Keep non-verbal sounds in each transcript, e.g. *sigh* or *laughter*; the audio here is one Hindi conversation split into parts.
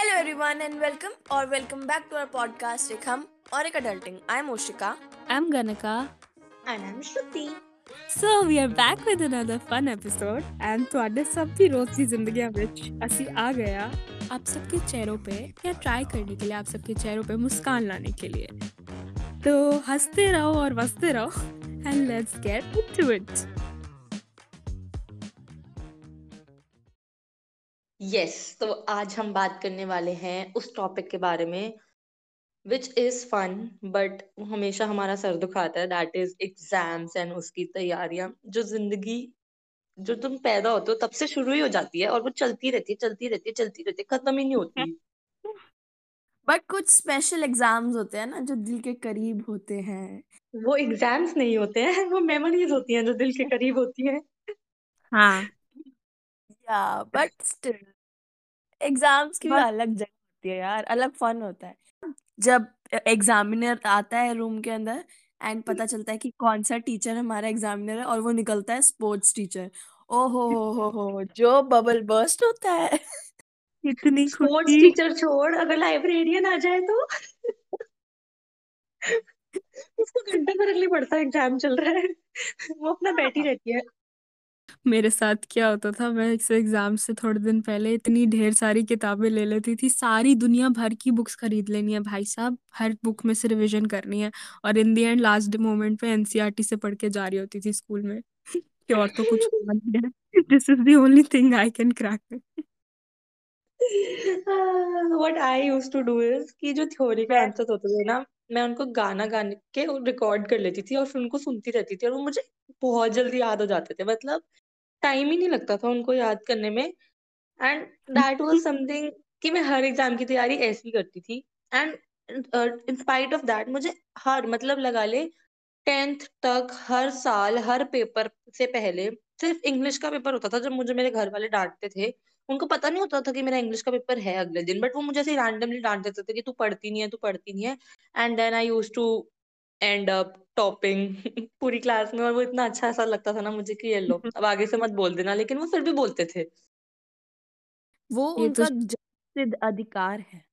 Hello, everyone, and welcome or welcome back to our podcast, Rekham or Adulting. I'm Oshika. I'm Ganika. And I'm Shruti. So we are back with another fun episode and ਤੁਹਾਡੇ ਸਭ ਦੀ ਰੋਜ਼ ਦੀ ਜ਼ਿੰਦਗੀਆਂ ਵਿੱਚ ਅਸੀਂ ਆ गया आप सबके चेहरों पे या ट्राई करने के लिए आप सबके चेहरों पे मुस्कान लाने के लिए तो हंसते रहो और बसते रहो and let's get into it yes तो आज हम बात करने वाले हैं उस टॉपिक के बारे में विच इज़ फन बट हमेशा हमारा सर दुखाता है। दैट इज़ एग्ज़ाम्स एंड उसकी तैयारियाँ। जो ज़िंदगी जो तुम पैदा होते हो तब से शुरू ही हो जाती है और वो चलती रहती है चलती रहती है चलती रहती है खत्म ही नहीं होती। *laughs* बट कुछ स्पेशल एग्ज़ाम्स होते हैं ना जो दिल के करीब होते हैं। वो एग्ज़ाम्स नहीं होते हैं वो मेमोरीज होती हैं जो दिल के करीब होती हैं। हाँ। या बट स्टिल एग्ज़ाम्स की भी अलग जगह होती है यार अलग फन होता है। जब एग्जामिनर आता है रूम के अंदर एंड पता चलता है कि कौन सा टीचर हमारा एग्जामिनर है और वो निकलता है स्पोर्ट्स टीचर ओ हो हो हो हो जो बबल बर्स्ट होता है। इतनी स्पोर्ट्स खुशी। टीचर छोड़ अगर लाइब्रेरियन आ जाए तो। *laughs* उसको घंटा भर अगली पड़ता है एग्ज़ाम चल रहा है। वो अपना बैठी रहती है। मेरे साथ क्या होता था, मैं इस एग्ज़ाम से थोड़े दिन पहले इतनी ढेर सारी किताबें ले लेती थी, सारी दुनिया भर की बुक्स खरीद लेनी है भाई साहब, हर बुक में से रिवीजन करनी है और in the end last moment पे एनसीईआरटी से पढ़ के जा रही होती थी स्कूल में। *laughs* कि और तो कुछ this is the only thing I can crack what I used to do is कि जो थ्योरी के आंसर्स होते थे ना, मैं उनको गाना गाने के रिकॉर्ड कर लेती थी और फिर उनको सुनती रहती थी और वो मुझे बहुत जल्दी याद हो जाते थे। मतलब टाइम ही नहीं लगता था उनको याद करने में। एंड दैट वाज समथिंग कि मैं हर एग्ज़ाम की तैयारी ऐसी ही करती थी। And in spite of that मुझे हर मतलब लगा ले टेंथ तक हर साल हर पेपर से पहले सिर्फ़ इंग्लिश का पेपर होता था जब मुझे मेरे घर वाले डांटते थे। उनको पता नहीं होता था कि मेरा इंग्लिश का पेपर है अगले दिन बट वो मुझे ऐसे रैंडमली डांट देते थे कि तू पढ़ती नहीं है तू पढ़ती नहीं है। And then I used to end up topping पूरी क्लास में और वो इतना अच्छा ऐसा लगता था ना मुझे कि ये लो अब आगे से मत बोल देना लेकिन वो फिर भी बोलते थे। वो तो उनका जन्मसिद्ध अधिकार है।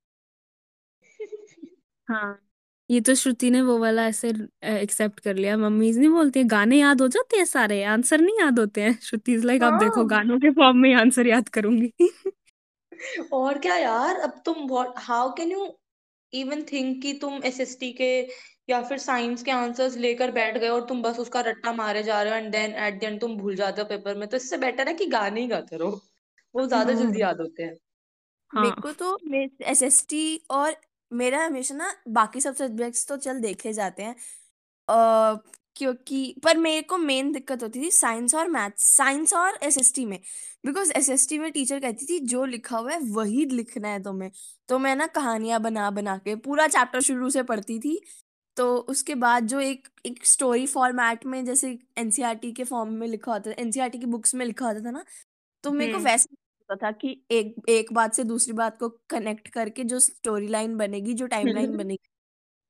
*laughs* हाँ। ये तो श्रुति ने वो वाला ऐसे एक्सेप्ट कर लिया। मम्मीज नहीं बोलती है गाने याद हो जाते हैं सारे? आंसर नहीं याद होते हैं? श्रुति इज़ लाइक अब देखो हाँ गानों के फॉर्म में आंसर याद करूँगी। *laughs* और क्या यार अब तुम how can you even think कि तुम एसएसटी के या फिर साइंस के आंसर्स लेकर बैठ गए और तुम बस उसका रट्टा मारे जा रहे हो and then at the end तुम भूल जाते हो पेपर में तो इससे बेटर है कि गाने ही गाते रहो। वो ज़्यादा जल्दी याद होते हैं। हाँ. मेरे हाँ को तो एसएसटी और मेरा हमेशा ना बाकी सब सब्जेक्ट्स तो चल देखे जाते हैं। अ, क्योंकि पर मेरे को मेन दिक्कत होती थी साइंस और मैथ्स साइंस और एसएसटी में। बिकॉज़ एसएसटी में टीचर कहती थी जो लिखा हुआ है वही लिखना है तुम्हें। तो मैं ना कहानियाँ बना बना के पूरा चैप्टर शुरू से पढ़ती थी। तो उसके बाद जो एक एक स्टोरी फॉर्मेट में जैसे एनसीईआरटी के फॉर्म में लिखा होता था एनसीईआरटी की बुक्स में लिखा होता था ना तो मेरे को हम्म। वैसे होता था कि एक एक बात से दूसरी बात को कनेक्ट करके जो स्टोरी लाइन बनेगी जो टाइम लाइन *laughs* बनेगी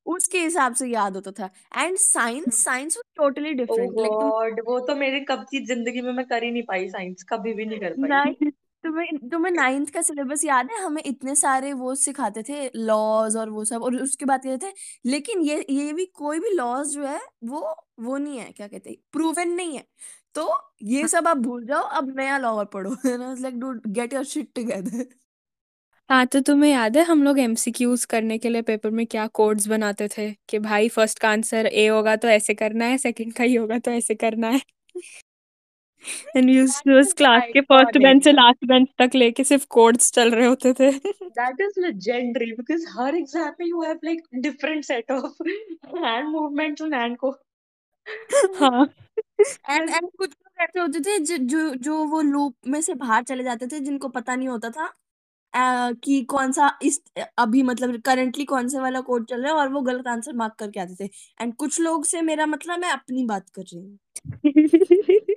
उसके हिसाब से याद होता था। And science science was totally different like वो तो मेरी कब की ज़िंदगी में मैं कर ही नहीं पाई साइंस कभी भी नहीं कर पाई। तुम्हें तुम्हें नाइन्थ का सिलेबस याद है? हमें इतने सारे वो सिखाते थे लॉज और वो सब, और उसके बाद कहते थे, लेकिन ये ये भी कोई भी लॉज जो है, वो वो नहीं है। क्या कहते प्रूवन नहीं है। तो ये सब आप भूल जाओ, अब नया लॉ और पढ़ो like do get your shit together हाँ तो तुम्हें याद है हम लोग एमसीक्यूज करने के लिए पेपर में क्या कोड्स बनाते थे? कि भाई फ़र्स्ट का आंसर ए होगा तो ऐसे करना है सेकंड का ही होगा तो ऐसे करना है। एंड यूज़ उस क्लास के फ़र्स्ट बेंच से लास्ट बेंच तक लेके सिर्फ़ कोड्स चल रहे होते थे। That is legendary because हर एग्ज़ाम में you have like different set of hand movements and hand को हाँ। एंड एंड कुछ लोग ऐसे होते थे जो जो जो वो लूप में से बाहर चले जाते थे जिनको पता नहीं होता था अ, कि कौन सा इस अभी मतलब करंटली कौन से वाला कोड चल रहा है और वो गलत आंसर मार्क करके आते थे। एंड कुछ लोग से मेरा मतलब मैं अपनी बात कर रही हूँ। *laughs*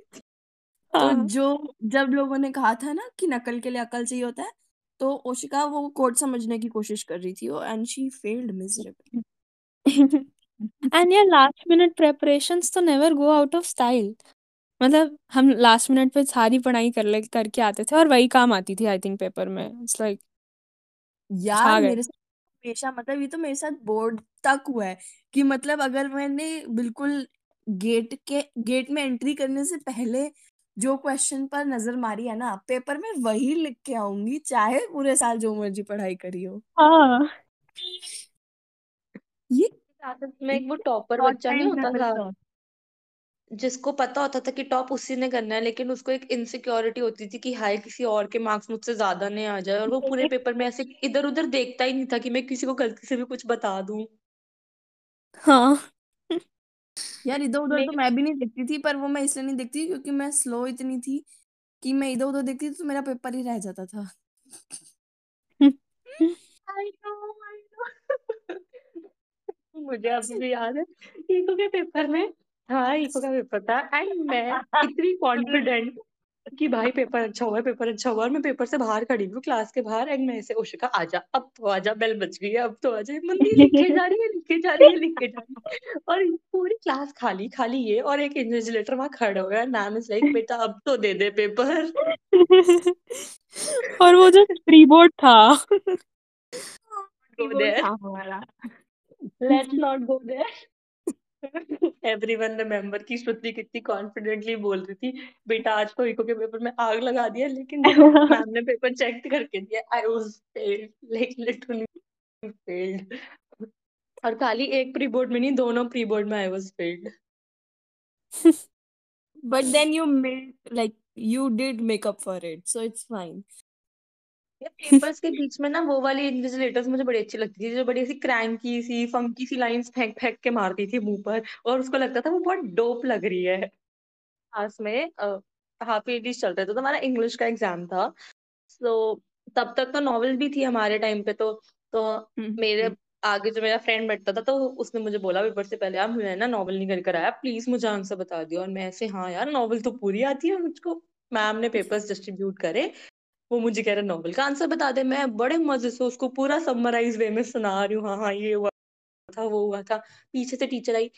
तो हाँ। जो जब लोगों ने कहा था ना कि नकल के लिए अकल चाहिए होता है तो ओशिका वो कोड समझने की कोशिश कर रही थी and she failed miserably and यार लास्ट मिनट प्रेपरेशंस तो never go out of style मतलब हम लास्ट मिनट पे सारी पढ़ाई कर ले करके आते थे और वही काम आती थी आई थिंक पेपर में. इट्स लाइक यार छा गए। मेरे साथ हमेशा मतलब ये तो मेरे साथ बोर्ड तक हुआ है कि मतलब अगर मैंने बिल्कुल गेट के गेट में एंट्री करने से पहले जो क्वेश्चन पर नज़र मारी है ना पेपर में वही लिख के आऊँगी चाहे पूरे साल जो मर्ज़ी पढ़ाई करी हो। हाँ। ये में एक वो टॉपर बच्चा नहीं होता था। जिसको पता होता था कि टॉप उसी ने करना है लेकिन उसको एक इनसिक्योरिटी होती थी कि हाय किसी और के मार्क्स मुझसे ज़्यादा नहीं आ जाए और वो पूरे *laughs* पेपर में ऐसे इधर उधर देखता ही नहीं था कि मैं किसी को गलती से भी कुछ बता दूँ। हाँ। यार इधर उधर तो मैं भी नहीं देखती थी पर वो मैं इसलिए नहीं देखती क्योंकि मैं स्लो इतनी थी कि मैं इधर उधर देखती थी तो मेरा पेपर ही रह जाता था। आई नो आई नो मुझे अभी भी याद है इको के पेपर में हाँ इको का पेपर था। एंड मैं इतनी कॉन्फिडेंट कि भाई पेपर अच्छा हुआ है पेपर अच्छा हुआ और मैं पेपर से बाहर खड़ी हूँ क्लास के बाहर एंड मैं ऐसे उशिका आजा अब तो आजा बेल बज गई है अब तो आजा मंदी लिखे जा रही है लिखे जा रही है लिखे जा रही है। और पूरी क्लास खाली खाली ये और एक इन्विजिलेटर वहाँ खड़ा हो गया मैम इज़ लाइक बेटा अब तो दे दे पेपर। *laughs* और वो जो प्री बोर्ड था let's not go there everyone remember की श्रुति कितनी कॉन्फिडेंटली बोल रही थी। बेटा आज तो इको के पेपर में आग लगा दिया लेकिन *laughs* मैम ने पेपर चेक करके दिया। I was failed like literally failed और खाली एक प्री बोर्ड में नहीं दोनों प्री बोर्ड में I was failed but then you made like you did make up for it so it's fine. ये पेपर्स के बीच में ना वो वाली इन्विजिलेटर्स मुझे बड़ी अच्छी लगती थी जो बड़ी ऐसी क्रैंकी सी फंकी सी लाइंस फेंक फेंक के मारती थी मुँह पर और उसको लगता था वो बहुत डोप लग रही है। क्लास में हाफ़ इंग्लिश चल रहे थे तो हमारा इंग्लिश का एग्ज़ाम था सो तब तक तो नॉवेल भी थी हमारे टाइम पे तो तो मेरे आगे जो मेरा फ्रेंड बैठता था तो उसने मुझे बोला पेपर से पहले यार मुझे ना नॉवल नहीं कर कर आया प्लीज़ मुझे आंसर बता दियो। और मैं ऐसे हाँ यार नॉवल तो पूरी आती है मुझको। मैम ने पेपर्स डिस्ट्रीब्यूट करे वो मुझे कह रहा नॉवल का आंसर बता दे, मैं बड़े मज़े से उसको पूरा समराइज वे में सुना रही हूँ। हाँ हाँ ये हुआ था, वो हुआ था। पीछे से टीचर आई,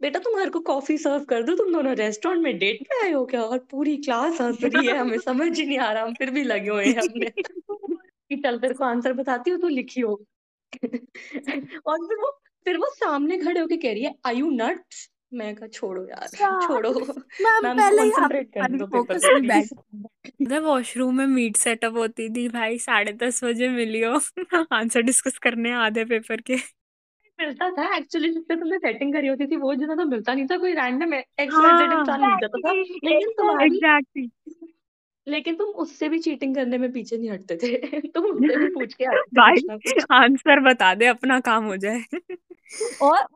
बेटा तुम्हारे को कॉफ़ी सर्व कर दो, तुम दोनों रेस्टोरेंट में डेट पे आए हो क्या? और पूरी क्लास हंस रही है हमें, समझ ही नहीं आ रहा, हम फिर भी लगे हुए हैं हमने। कि चल, तेरे को आंसर बताती हूँ, तू लिखी हो। *laughs* और फिर वो फिर वो सामने खड़े होके कह रही है आई यू नट्स मैं कहा छोड़ो यार छोड़ो। मैम मैम पहले कंसंट्रेट हमारी दो पेपर फोकस पे *laughs* में बैठ वॉशरूम में मीट सेटअप होती थी भाई साढ़े दस बजे मिलियो आंसर डिस्कस करने आधे पेपर के। मिलता था एक्चुअली जिससे तुमने सेटिंग करी होती थी वो जितना तो मिलता नहीं था कोई रैंडम एक्स वाई जेड हाँ इंसान मिल जाता था लेकिन तुम्हारी एग्जैक्टली लेकिन तुम उससे भी चीटिंग करने में पीछे नहीं हटते थे। *laughs* तुम उससे भी पूछ के आते थे भाई कुछ ना कुछ। आंसर बता दे अपना काम हो जाए। और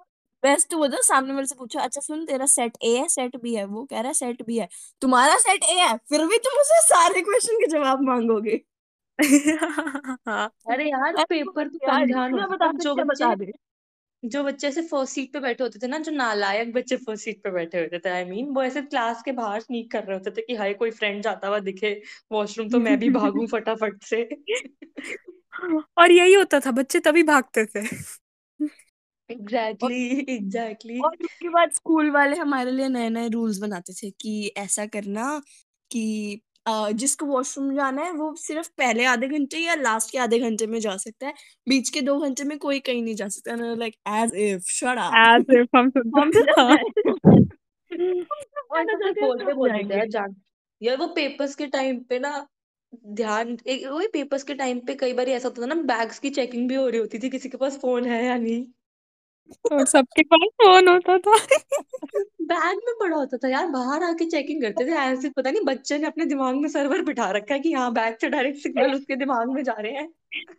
बेस्ट वो था सामने मेरे से पूछो अच्छा सुन तेरा सेट ए है सेट बी है। वो कह रहा है सेट बी है। तुम्हारा सेट ए है? फिर भी तुम उसे सारे क्वेश्चन के जवाब मांगोगे। *laughs* अरे यार पेपर तो कम ध्यान बता जो बच्चे बता दे। जो बच्चे ऐसे फ़र्स्ट सीट पे बैठे होते थे ना जो नालायक बच्चे फ़र्स्ट सीट पे बैठे होते थे आई I मीन mean, वो ऐसे क्लास के बाहर स्नीक कर रहे होते थे कि हाय कोई फ्रेंड जाता हुआ दिखे वॉशरूम तो मैं भी भागूं *laughs* फटाफट से। और यही होता था बच्चे तभी भागते थे। एग्जैक्टली एग्जैक्टली और उसके बाद स्कूल वाले हमारे लिए नए नए रूल्स बनाते थे कि ऐसा करना कि जिसको वॉशरूम जाना है वो सिर्फ़ पहले आधे घंटे या लास्ट के आधे घंटे में जा सकता है। बीच के दो घंटे में कोई कहीं नहीं जा सकता। Like as if shut up as if हम सुनते यार यार वो पेपर्स के टाइम पे ना ध्यान एक वही पेपर्स के टाइम पे कई बार ऐसा होता था ना बैग्स की चेकिंग भी हो रही होती थी किसी के पास फ़ोन है या नहीं। और सबके पास फ़ोन होता था। बैग में पड़ा होता था यार बाहर आके चेकिंग करते थे ऐसे पता नहीं बच्चे ने अपने दिमाग में सर्वर बिठा रखा है कि हाँ बैग से डायरेक्ट सिग्नल उसके दिमाग में जा रहे हैं।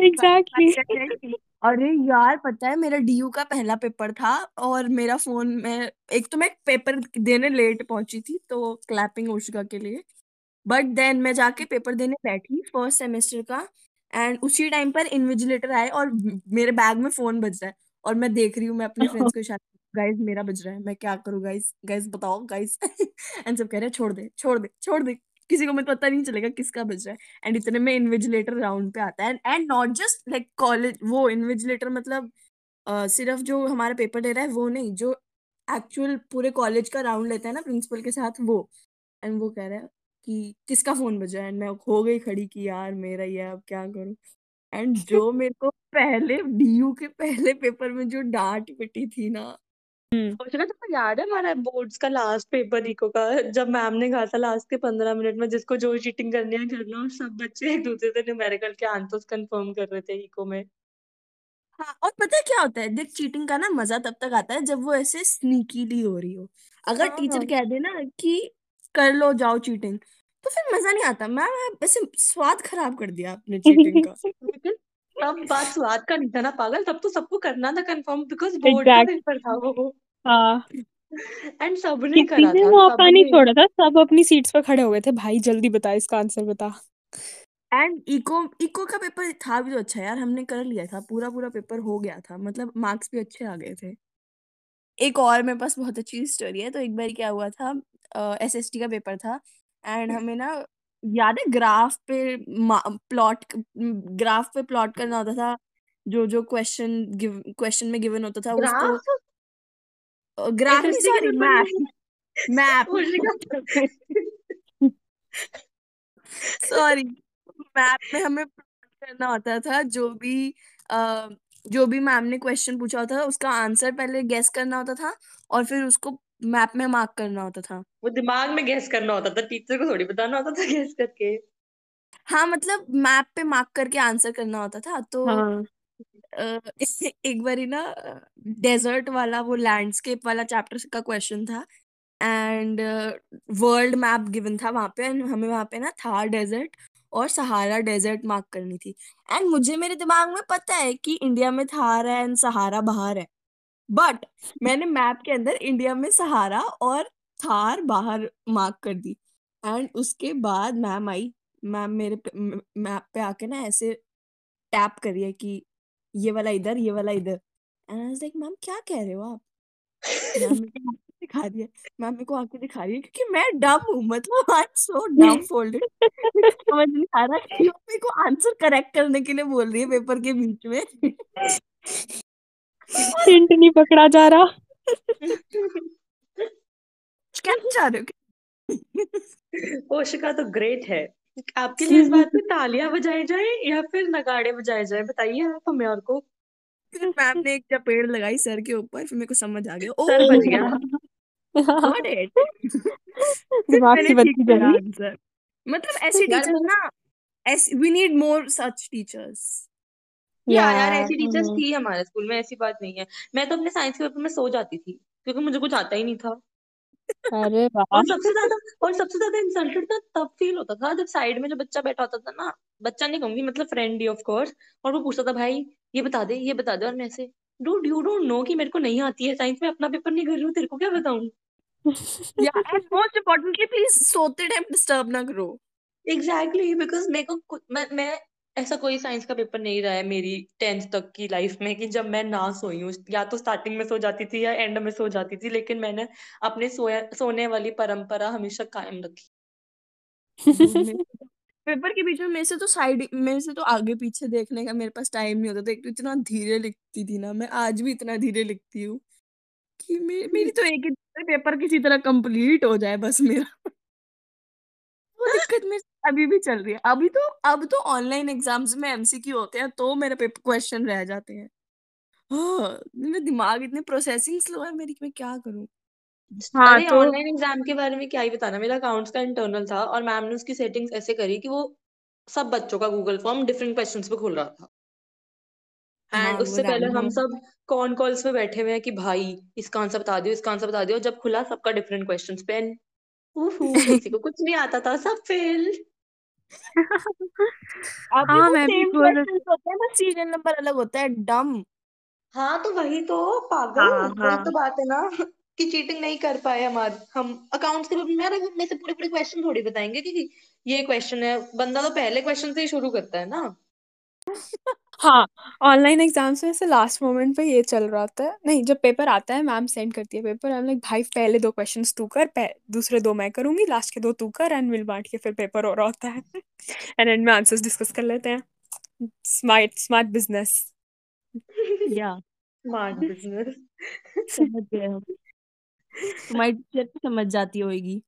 एग्जैक्टली अरे यार पता है मेरा डीयू का पहला पेपर था और मेरा फ़ोन में एक तो मैं पेपर देने लेट पहुँची थी तो क्लैपिंग ओशिका के लिए। बट देन मैं जाके पेपर देने बैठी फ़र्स्ट सेमेस्टर का एंड उसी टाइम पर इन्विजिलेटर आए और मेरे बैग में फ़ोन बज रहा है। और मैं देख रही हूँ मैं अपने फ्रेंड्स *laughs* को इशारा गाइस मेरा बज रहा है मैं क्या करूँ गाइस गाइस बताओ गाइस एंड *laughs* सब कह रहे हैं छोड़ दे छोड़ दे छोड़ दे किसी को मैं पता नहीं चलेगा किसका बज रहा है. एंड इतने में इन्विजिलेटर राउंड पे आता है। And not just like college वो इन्विजिलेटर मतलब सिर्फ़ जो हमारा पेपर ले रहा है वो नहीं जो एक्चुअल पूरे कॉलेज का राउंड लेता है ना प्रिंसिपल के साथ वो। एंड वो कह रहा है कि किसका फ़ोन बजा? है एंड मैं हो गई खड़ी कि यार मेरा ही है अब क्या करूँ? एंड जो मेरे को पहले डीयू के पहले पेपर में जो डांट पिटी थी ना। सोचना तुमको याद है हमारा बोर्ड्स का लास्ट पेपर इको का? जब मैम ने कहा था लास्ट के पंद्रह मिनट में जिसको जो चीटिंग करनी है करना और सब बच्चे एक दूसरे से न्यूमेरिकल के आंसर्स कंफर्म कर रहे थे इको में। हाँ और पता है क्या होता है? देख चीटिंग का ना मज़ा तब तक आता है जब वो ऐसे स्नीकीली हो रही हो। अगर हाँ टीचर कह दे ना कि कर लो जाओ चीटिंग तो फिर मज़ा नहीं आता। मैम ऐसे स्वाद खराब कर दिया आपने चीटिंग का। *laughs* तब बात स्वाद का नहीं था ना पागल। तब तो सबको करना था कंफर्म बिकॉज़ बोर्ड का पेपर था वो। हाँ। एंड सबने करा ने था मौका नहीं छोड़ा था सब अपनी सीट्स पर खड़े हो गए थे। भाई जल्दी बता इसका आंसर बता। एंड इको इको का पेपर था भी तो अच्छा यार हमने कर लिया था। पूरा पूरा पेपर हो गया था। मतलब मार्क्स भी अच्छे आ गए थे। एक और मेरे पास बहुत अच्छी स्टोरी है तो एक बार क्या हुआ था एसएसटी का पेपर था। एंड हमें ना याद है ग्राफ पे प्लॉट ग्राफ पे प्लॉट करना होता था जो जो क्वेश्चन गिव क्वेश्चन में गिवन होता था उसको graph? Sorry map. Map *laughs* sorry map. में हमें प्लॉट करना होता था जो भी जो भी मैम ने क्वेश्चन पूछा होता था उसका आंसर पहले गेस करना होता था और फिर उसको मैप में मार्क करना होता था। वो दिमाग में गैस करना होता था टीचर को थोड़ी बताना होता था गैस करके। हाँ मतलब मैप पे मार्क करके आंसर करना होता था तो हाँ। अ, *laughs* एक बारी ना डेजर्ट वाला वो लैंडस्केप वाला चैप्टर का क्वेश्चन था एंड वर्ल्ड मैप गिवन था वहाँ पे and हमें वहाँ पे ना थार डेजर्ट और सहारा डेजर्ट मार्क करनी थी। एंड मुझे मेरे दिमाग में पता है कि इंडिया में थार है एंड सहारा बाहर है। बट मैंने मैप के अंदर इंडिया में सहारा और थार बाहर मार्क कर दी। एंड उसके बाद मैम आई मैम मेरे मैप पे आके ना ऐसे टैप करिए कि ये वाला इधर ये वाला इधर। एंड आई लाइक मैम क्या कह रहे हो आप? दिखा रही है। मैम मेरे को आँखें दिखा रही है क्योंकि मैं डम हूँ मतलब आई सो डम फोल्डेड समझ नहीं आ रहा कि *laughs* मेरे को आंसर करेक्ट करने के लिए बोल रही है पेपर के बीच में। हिंट नहीं पकड़ा जा रहा। क्या चाह रहे हो पोशिका तो ग्रेट है। आपके लिए इस बात पे तालियाँ बजाई जाए या फिर नगाड़े बजाए जाए? बताइए आप हमें और को। मैम ने एक चपेड़ लगाई सर के ऊपर फिर मेरे को समझ आ गया। ओ सर बच गया। गॉट इट दिमाग की बत्ती जली मतलब ऐसे मैं ना we need more such teachers या यार यार ऐसी टीचर्स हम्म, थी हमारे स्कूल में ऐसी बात नहीं है। मैं तो अपने साइंस के पेपर में सो जाती थी क्योंकि मुझे कुछ आता ही नहीं था। अरे वाह। और सबसे ज़्यादा और सबसे ज़्यादा इंसल्टेड ना तब फील होता था जब साइड में जो बच्चा बैठा होता था ना बच्चा नहीं कहूँगी मतलब फ्रेंड ही ऑफ़ कोर्स और वो पूछता था भाई ये बता दे ये बता दे और मैं ऐसे डूड यू डोंट नो कि मेरे को नहीं आती है साइंस में अपना पेपर नहीं कर रही हूँ तेरे को क्या बताऊँ? या एंड मोस्ट इम्पोर्टेंटली प्लीज़ सोते टाइम डिस्टर्ब ना करो। एग्जैक्टली बिकॉज़ मेरे को मैं मैं ऐसा कोई साइंस का पेपर नहीं रहा है मेरी टेंथ तक की लाइफ में कि जब मैं ना सोई हूँ। या तो स्टार्टिंग में सो जाती थी या एंड में सो जाती थी लेकिन मैंने अपने सोया सोने वाली परंपरा हमेशा कायम रखी। *laughs* पेपर के बीच में मेरे से तो साइड मेरे से तो आगे पीछे देखने का मेरे पास टाइम नहीं होता था। एक तो इतना धीरे लिखती थी ना मैं आज भी इतना धीरे लिखती हूँ कि मे, मेरी तो एक ही पेपर किसी तरह कंप्लीट हो जाए बस मेरा। *laughs* वो दिक्कत मेरे अभी भी चल रही है। अभी तो अब तो ऑनलाइन एग्ज़ाम्स में एमसीक्यू होते हैं तो मेरे पेपर क्वेश्चन रह जाते हैं। हाँ मेरा दिमाग इतने प्रोसेसिंग स्लो है मेरी मैं क्या करूँ? हाँ अरे तो ऑनलाइन एग्ज़ाम के बारे में क्या ही बताना। मेरा अकाउंट्स का इंटरनल था और मैम ने उसकी सेटिंग्स ऐसे करी कि वो सब बच्चों का गूगल फॉर्म डिफरेंट क्वेश्चंस पे खुल रहा था। हाँ एंड वो उससे पहले हम सब कॉन कॉल्स पे बैठे हुए हैं कि भाई इसका आंसर बता दियो इसका आंसर बता दियो जब खुला सबका डिफरेंट क्वेश्चंस पे उहू *laughs* किसी को कुछ नहीं आता था सब फेल अभी हाँ मैं भी बोल होते हैं बस सीरियल नंबर अलग होता है डम हाँ तो वही तो पागल हाँ वही तो हाँ बात है ना कि चीटिंग नहीं कर पाए हमारे हम अकाउंट्स के रूप में में से पूरे पूरे क्वेश्चन थोड़ी बताएँगे कि ये क्वेश्चन है बंदा तो पहले क्वेश्चन से ही शुरू करता है ना। हाँ ऑनलाइन एग्ज़ाम्स में से लास्ट मोमेंट पे ये चल रहा होता है। नहीं जब पेपर आता है मैम सेंड करती है पेपर आई लाइक भाई पहले दो क्वेश्चंस तू कर पह, दूसरे दो मैं करूँगी लास्ट के दो तू कर एंड मिल बांट के फिर पेपर हो रहा होता है। *laughs* एंड एंड में आंसर्स डिस्कस कर लेते हैं। स्मार्ट स्मार्ट बिज़नेस या स्मार्ट बिज़नेस समझ गए हम। *laughs* तुम्हारी टीचर समझ जाती होगी।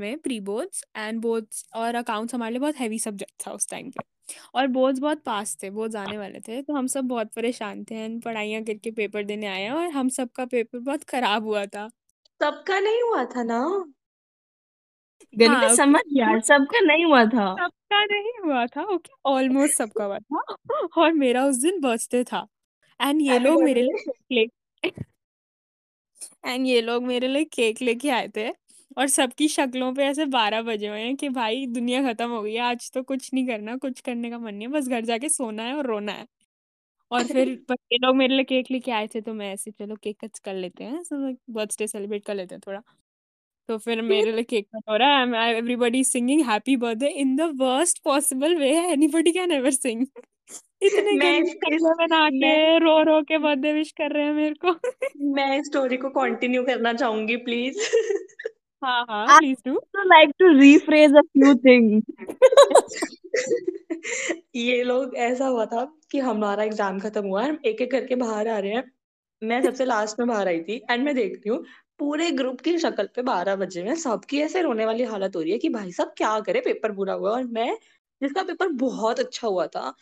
में प्री बोर्ड्स एंड बोर्ड्स और अकाउंट्स हमारे लिए बहुत हैवी सब्जेक्ट था उस टाइम पे। और बोर्ड्स बहुत पास थे बोर्ड्स आने वाले थे तो हम सब बहुत परेशान थे एंड पढ़ाइयाँ करके पेपर देने आए हैं और हम सबका पेपर बहुत खराब हुआ था। सबका नहीं हुआ था ना? गलिका हाँ समझ यार सबका नहीं हुआ था। सबका नहीं हुआ था ओके ऑलमोस्ट सबका हुआ था। और मेरा उस दिन बर्थडे था। एंड ये लोग मेरे लिए *laughs* केक एंड *laughs* ये लोग मेरे लिए केक लेके आए थे। और सबकी शक्लों पे ऐसे बारह बजे हुए हैं कि भाई दुनिया खत्म हो गई है आज तो कुछ नहीं करना कुछ करने का मन नहीं है बस घर जाके सोना है और रोना है। और फिर ये लोग मेरे लिए केक लेके आए थे तो मैं ऐसे चलो केक कट कर लेते हैं बर्थडे सेलिब्रेट कर लेते हैं थोड़ा। तो फिर मेरे लिए केक कट हो रहा है everybody singing happy birthday in the worst possible way anybody can ever sing इतने बना के रो रो के बर्थडे विश कर रहे हैं मेरे को। मैं स्टोरी को कंटिन्यू करना चाहूँगी प्लीज़ *laughs* हाँ हाँ I please do also like to rephrase a few things. *laughs* ये लोग ऐसा हुआ था कि हमारा एग्ज़ाम खत्म हुआ है हम एक एक करके बाहर आ रहे हैं मैं सबसे लास्ट में बाहर आई थी एंड मैं देख रही हूँ पूरे ग्रुप की शक्ल पे बारह बजे में सबकी ऐसे रोने वाली हालत हो रही है कि भाई साहब क्या करे पेपर बुरा हुआ और मैं जिसका पेपर बहुत अच्छा हुआ था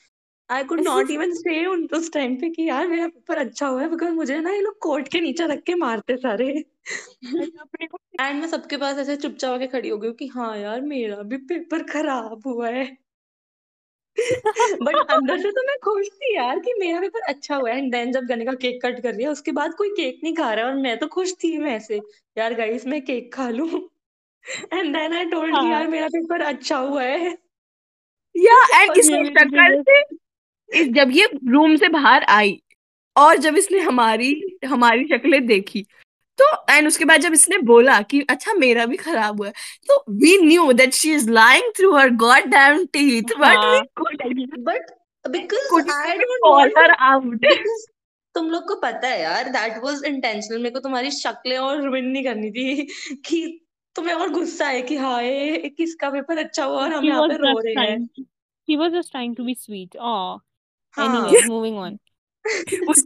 आई कुड नॉट इवन से उन उस टाइम पे कि यार मेरा पेपर अच्छा हुआ है बिकॉज़ मुझे ना ये लोग कोर्ट के नीचे रख के मारते सारे। अपने को *laughs* एंड मैं सबके पास ऐसे चुपचाप आके खड़ी हो गई कि हाँ यार मेरा भी पेपर खराब हुआ है। बट अंदर से तो मैं खुश थी यार कि मेरा पेपर अच्छा हुआ है। एंड देन जब गने का केक कट कर लिया उसके बाद कोई केक नहीं खा रहा है और मैं तो खुश थी मैं ऐसे यार गाइस मैं केक खा लूँ। एंड देन आई टोल्ड यार मेरा पेपर अच्छा हुआ है। या एंड इसकी शक्ल से इस जब ये रूम से बाहर आई और जब इसने हमारी हमारी शक्लें देखी तो एंड उसके बाद जब इसने बोला कि अच्छा मेरा भी खराब हुआ तो we knew that she is lying through her god damn teeth but हाँ but because I don't call her out तुम लोग को पता है यार दैट वाज इंटेंशनल मेरे को तुम्हारी शक्लें और रुइन नहीं करनी थी *laughs* कि तुम्हें और गुस्सा है कि हाँ ये किसका पेपर अच्छा हुआ और हम यहाँ पे रो रहे हैं? he was just trying to be sweet oh anyway moving on. उस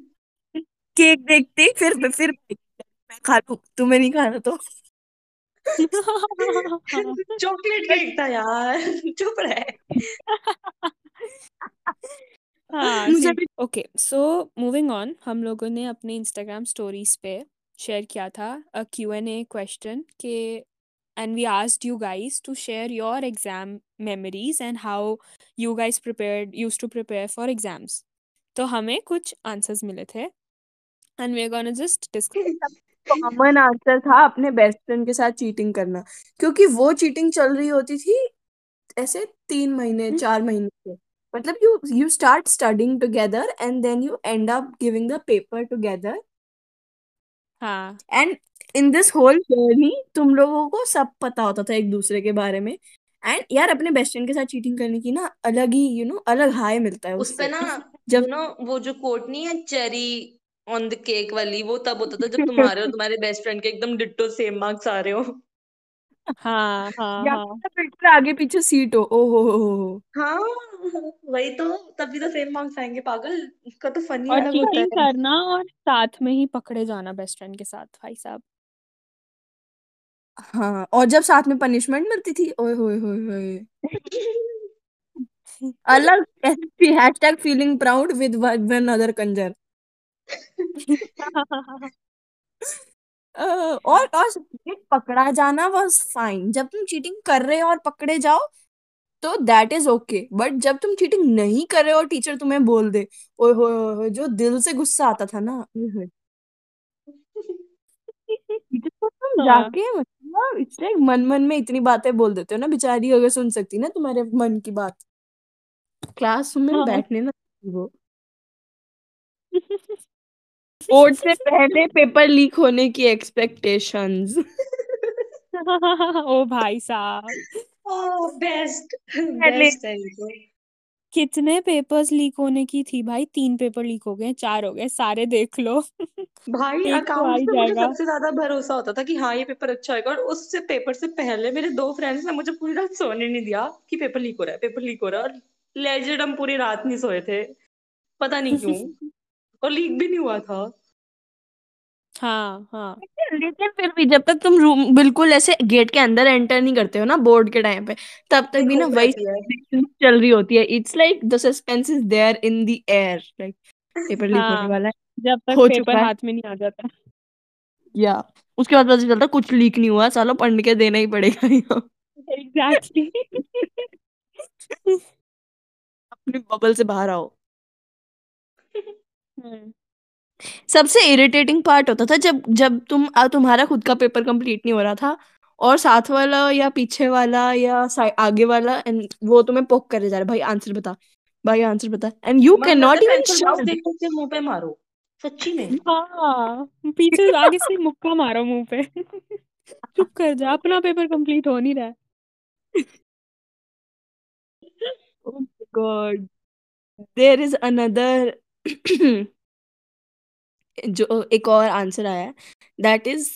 केक देखते फिर फिर मैं खा लूँ। तुम्हें नहीं खाना तो। चॉकलेट केक था यार। चुप रहे। हाँ मुझे भी ओके सो मूविंग ऑन हम लोगों ने अपने इंस्टाग्राम स्टोरीज पे शेयर किया था a Q n A question के and we asked you guys to share your exam memories and how you guys prepared used to prepare for exams तो हमें कुछ आंसर्स मिले थे and we're gonna just discuss common answer था अपने बेस्ट फ्रेंड के साथ चीटिंग करना क्योंकि वो चीटिंग चल रही होती थी ऐसे तीन महीने चार महीने से मतलब you you start studying together and then you end up giving the paper together हाँ। And in this whole journey तुम लोगों को सब पता होता था एक दूसरे के बारे में। एंड यार अपने बेस्ट फ्रेंड के साथ चीटिंग करने की ना अलग ही यू नो अलग हाई मिलता है उस पे ना जब ना वो जो कोट नहीं है चेरी ऑन द केक वाली वो तब होता था जब तुम्हारे और *laughs* तुम्हारे बेस्ट फ्रेंड के एकदम डिट्टो सेम मार्क्स आ रहे हो। हाँ हाँ या हाँ। फिर फिर आगे पीछे सीट हो। ओ हो हो हो। हाँ वही तो तभी तो सेम मार्क्स आएँगे पागल। इसका तो फनी और अलग होता चीटिंग है। करना और साथ में ही पकड़े जाना बेस्ट फ्रेंड के साथ भाई साहब। हाँ और जब साथ में पनिशमेंट मिलती थी ओए होए होए होए। अलग ऐसी hashtag feeling proud with one other Kanjar uh, और और ये पकड़ा जाना वाज फाइन जब तुम चीटिंग कर रहे हो और पकड़े जाओ तो दैट इज़ ओके बट जब तुम चीटिंग नहीं कर रहे हो और टीचर तुम्हें बोल दे ओए होए होए होए, जो दिल से गुस्सा आता था ना टीचर को तुम हाँ। जाके मतलब इसलिए मन मन में इतनी बातें बोल देते हो ना बेचारी अगर सुन सकती ना तुम्हारे मन की बात। क्लास में हाँ। बैठने ना वो बोर्ड से पहले पेपर लीक होने की एक्सपेक्टेशंस *laughs* ओ भाई साहब। बेस्ट बेस्ट ये तो कितने पेपर्स लीक होने की थी भाई? तीन पेपर लीक हो गए चार हो गए सारे देख लो। भाई एक तो आ अकाउंट्स पे मुझे जाएगा। सबसे ज़्यादा भरोसा होता था कि हाँ ये पेपर अच्छा होगा और उससे पेपर से पहले मेरे दो फ्रेंड्स ने मुझे पूरी रात सोने नहीं दिया कि पेपर लीक हो रहा है पेपर लीक हो रहा है और लेजिट हम पूरी रात नहीं सोए थे। पता नहीं क्यों *laughs* और लीक भी नहीं हुआ था। हाँ हाँ। लेकिन फिर भी जब तक तुम रूम बिल्कुल ऐसे गेट के अंदर एंटर नहीं करते हो ना बोर्ड के टाइम पे तब तक भी ना वही चल रही होती है। It's like the suspense is there in the air like paper leak होने हाँ वाला है जब तक हो पेपर हाथ में नहीं आ जाता। या उसके बाद पता चलता कुछ लीक नहीं हुआ सालों पढ़ के देना ही पड़ेगा एग्जैक्टली अपनी बबल से बाहर आओ। *laughs* हम्म। सबसे इरिटेटिंग पार्ट होता था जब जब तुम तुम्हारा खुद का पेपर कंप्लीट नहीं हो रहा था और साथ वाला या पीछे वाला या आगे वाला एंड वो तुम्हें पोक करे जा रहा भाई आंसर बता भाई आंसर बता. And you can not even shut मुँह पे मारो सच्ची में. हाँ पीछे आगे से मुक्का मारो मुँह पे। *laughs* चुप कर जा अपना पेपर कंप्लीट हो नहीं रहा। है गॉड देयर इज़ अनदर जो एक और आंसर आया है that is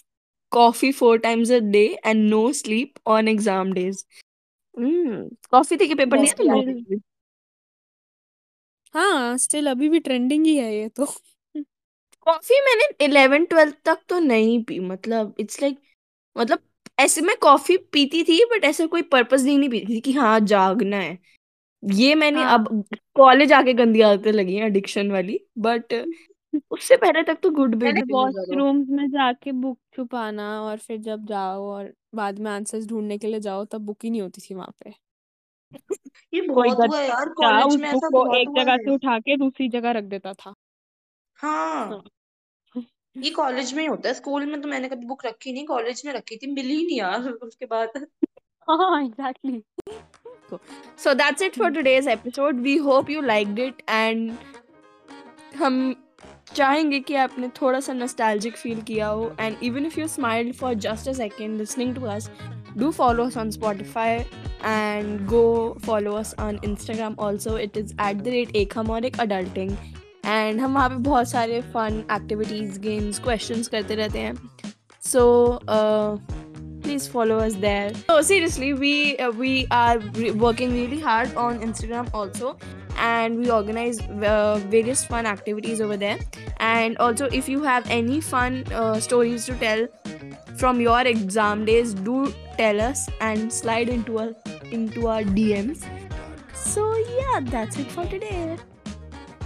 coffee four times a day and no sleep on exam days coffee थी के पेपर नहीं बेस्ट है स्टिल अभी भी ट्रेंडिंग ही है ये तो। कॉफ़ी मैंने इलेवन ट्वेल्थ तक तो नहीं पी मतलब इट्स लाइक like, मतलब ऐसे मैं कॉफ़ी पीती थी बट ऐसे कोई पर्पस नहीं नहीं पीती थी कि हाँ जागना है। ये मैंने हाँ। अब कॉलेज आके गंदी आदतें लगी हैं एडिक्शन वाली बट उससे पहले तक तो गुड मैंने नहीं करो। वॉशरूम्स में जाके बुक छुपाना और फिर जब जाओ और बाद में आंसर्स ढूँढने के लिए जाओ तब बुक ही नहीं होती थी वहाँ पे। *laughs* ये कोई बहुत हुआ है यार गधा कॉलेज उस में बुक ऐसा को बहुत एक हुआ जगह है। से उठा के दूसरी जगह रख देता था। हाँ। हाँ। ये कॉलेज में ही होता है। स्कूल में तो मैंने कभी बुक रखी नहीं कॉलेज में रखी थी मिली ही नहीं यार *laughs* उसके बाद। *laughs* हाँ exactly So that's it for today's episode. We hope you liked it and हम चाहेंगे कि आपने थोड़ा सा नस्टैल्जिक फील किया हो and even if you smile for just a second listening to us do follow us on Spotify and go follow us on Instagram also it is at the rate एक हम और एक अडल्टिंग एंड हम वहाँ पर बहुत सारे फन एक्टिविटीज़ गेम्स क्वेश्चन करते रहते हैं. So so, uh, please follow us there so seriously we uh, we are re- working really hard on instagram also and we organize uh, various fun activities over there and also if you have any fun uh, stories to tell from your exam days do tell us and slide into our into our dms so yeah that's it for today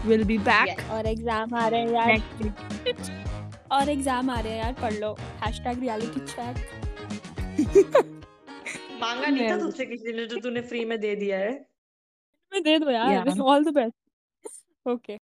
we'll be back और एग्जाम आ रहे हैं यार next week और एग्जाम आ रहे हैं यार पढ़ लो हैशटैग रियलिटी चेक *laughs* मांगा नहीं था तुझसे किसी ने जो तूने फ्री में दे दिया है। में दे दो यार. All the best okay